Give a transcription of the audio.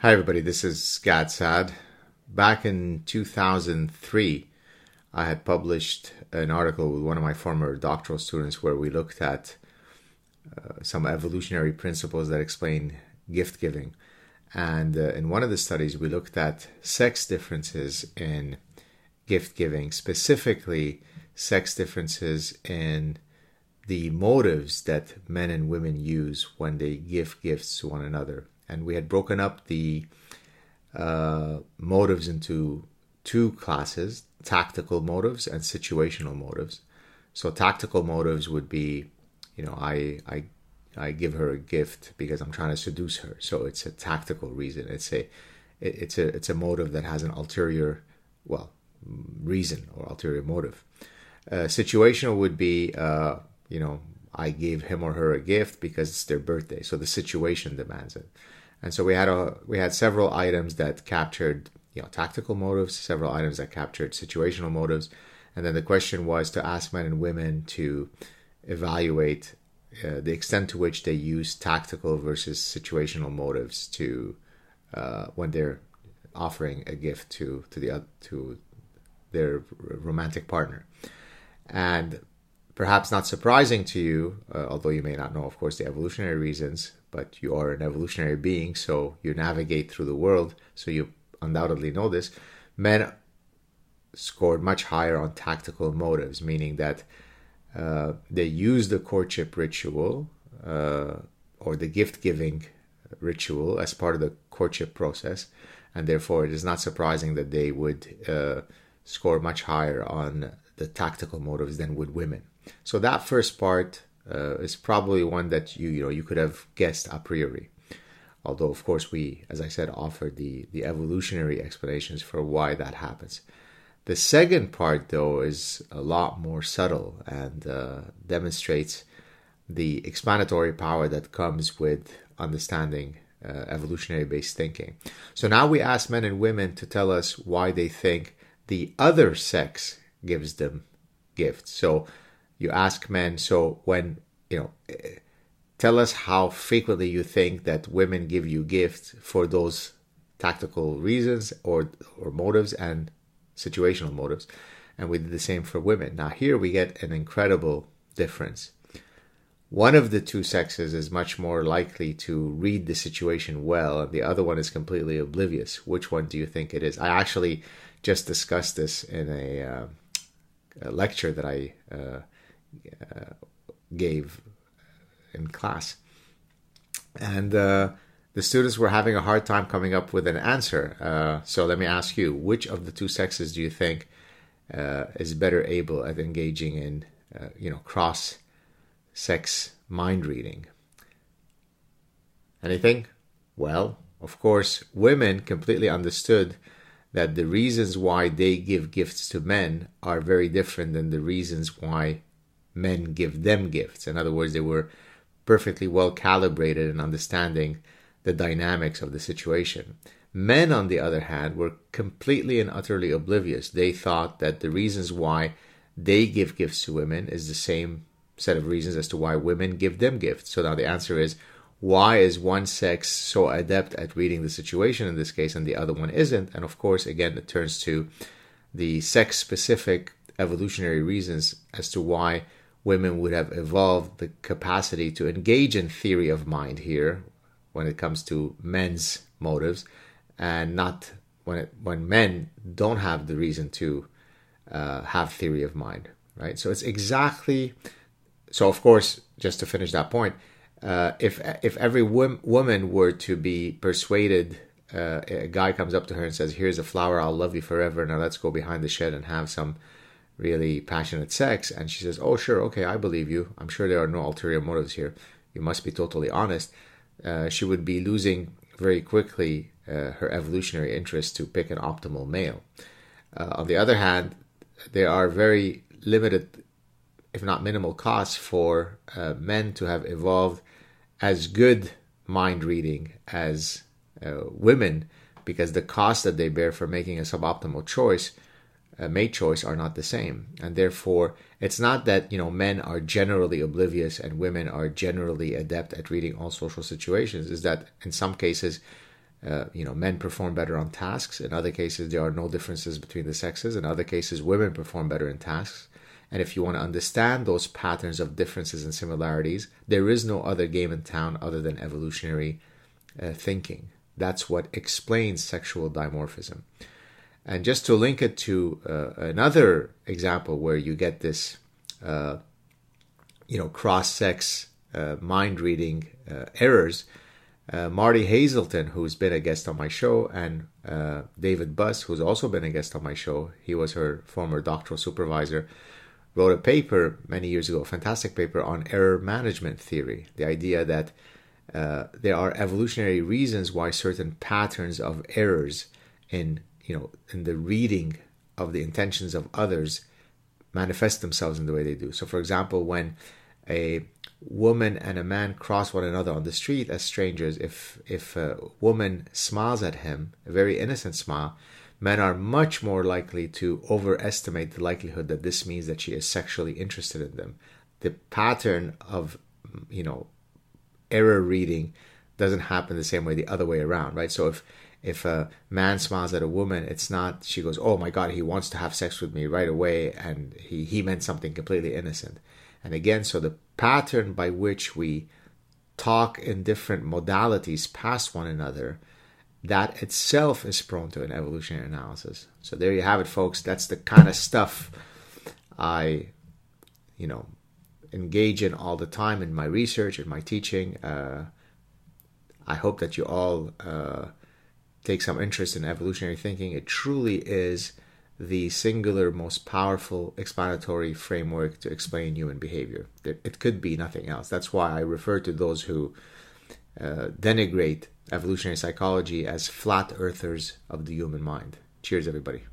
Hi, everybody. This is Gad Saad. Back in 2003, I had published an article with one of my former doctoral students where we looked at uh, some evolutionary principles that explain gift giving. And uh, in one of the studies, we looked at sex differences in gift giving, specifically sex differences in the motives that men and women use when they give gifts to one another and we had broken up the uh, motives into two classes tactical motives and situational motives. So, tactical motives would be, you know, I, I, I give her a gift because I'm trying to seduce her. So, it's a tactical reason. It's a, it's a, it's a motive that has an ulterior, well, reason or ulterior motive. Uh, situational would be, uh, you know, I gave him or her a gift because it's their birthday. So the situation demands it. And so we had a we had several items that captured you know tactical motives, several items that captured situational motives, and then the question was to ask men and women to evaluate uh, the extent to which they use tactical versus situational motives to uh, when they're offering a gift to to the to their romantic partner, and perhaps not surprising to you, uh, although you may not know, of course, the evolutionary reasons, but you are an evolutionary being, so you navigate through the world, so you undoubtedly know this. Men scored much higher on tactical motives, meaning that uh, they use the courtship ritual uh, or the gift giving ritual as part of the courtship process, and therefore it is not surprising that they would uh, score much higher on the tactical motives than would women. So that first part uh, is probably one that you you know you could have guessed a priori. Although of course we, as I said, offer the the evolutionary explanations for why that happens. The second part though is a lot more subtle and uh, demonstrates the explanatory power that comes with understanding uh, evolutionary based thinking. So now we ask men and women to tell us why they think the other sex gives them gifts. So you ask men, so when, you know, tell us how frequently you think that women give you gifts for those tactical reasons or or motives and situational motives and we did the same for women. Now here we get an incredible difference. One of the two sexes is much more likely to read the situation well and the other one is completely oblivious. Which one do you think it is? I actually just discussed this in a, uh, a lecture that i uh, uh, gave in class. And uh, the students were having a hard time coming up with an answer. Uh, so let me ask you, which of the two sexes do you think uh, is better able at engaging in, uh, you know, cross-sex mind reading? Anything? Well, of course, women completely understood that the reasons why they give gifts to men are very different than the reasons why men give them gifts. In other words, they were perfectly well calibrated in understanding the dynamics of the situation. Men, on the other hand, were completely and utterly oblivious. They thought that the reasons why they give gifts to women is the same set of reasons as to why women give them gifts. So now the answer is why is one sex so adept at reading the situation in this case and the other one isn't? And of course, again, it turns to the sex specific evolutionary reasons as to why women would have evolved the capacity to engage in theory of mind here when it comes to men's motives and not when it, when men don't have the reason to uh, have theory of mind right? So it's exactly so of course just to finish that point uh, if if every wom- woman were to be persuaded uh, a guy comes up to her and says here's a flower i'll love you forever now let's go behind the shed and have some really passionate sex and she says oh sure okay i believe you. I'm sure there are no ulterior motives here. You must be totally honest. Uh, she would be losing very quickly uh, her evolutionary interest to pick an optimal male. Uh, on the other hand there are very limited if not minimal costs for uh, men to have evolved as good mind reading as uh, women because the cost that they bear for making a suboptimal choice uh, mate choice are not the same and therefore it's not that you know men are generally oblivious and women are generally adept at reading all social situations is that in some cases uh, you know, men perform better on tasks. In other cases, there are no differences between the sexes. In other cases, women perform better in tasks. And if you want to understand those patterns of differences and similarities, there is no other game in town other than evolutionary uh, thinking. That's what explains sexual dimorphism. And just to link it to uh, another example where you get this, uh, you know, cross-sex uh, mind reading uh, errors, uh, Marty Haselton, who's been a guest on my show, and uh, David Buss, who's also been a guest on my show, he was her former doctoral supervisor, wrote a paper many years ago, a fantastic paper on error management theory. The idea that there are evolutionary reasons why certain patterns of errors in you know, in the reading of the intentions of others manifest themselves in the way they do. So, for example, when a woman and a man cross one another on the street as strangers, if if a woman smiles at him, a very innocent smile, men are much more likely to overestimate the likelihood that this means that she is sexually interested in them. The pattern of you know error reading doesn't happen the same way the other way around, right? So if if a man smiles at a woman, it's not she goes, "Oh my God, he wants to have sex with me right away," and he he meant something completely innocent. And again, so the pattern by which we talk in different modalities past one another, that itself is prone to an evolutionary analysis. So there you have it, folks. That's the kind of stuff I, you know, engage in all the time in my research and my teaching. Uh, I hope that you all. Uh, take some interest in evolutionary thinking, it truly is the singular most powerful explanatory framework to explain human behavior. It could be nothing else. That's why I refer to those who uh, denigrate evolutionary psychology as flat earthers of the human mind. Cheers, everybody.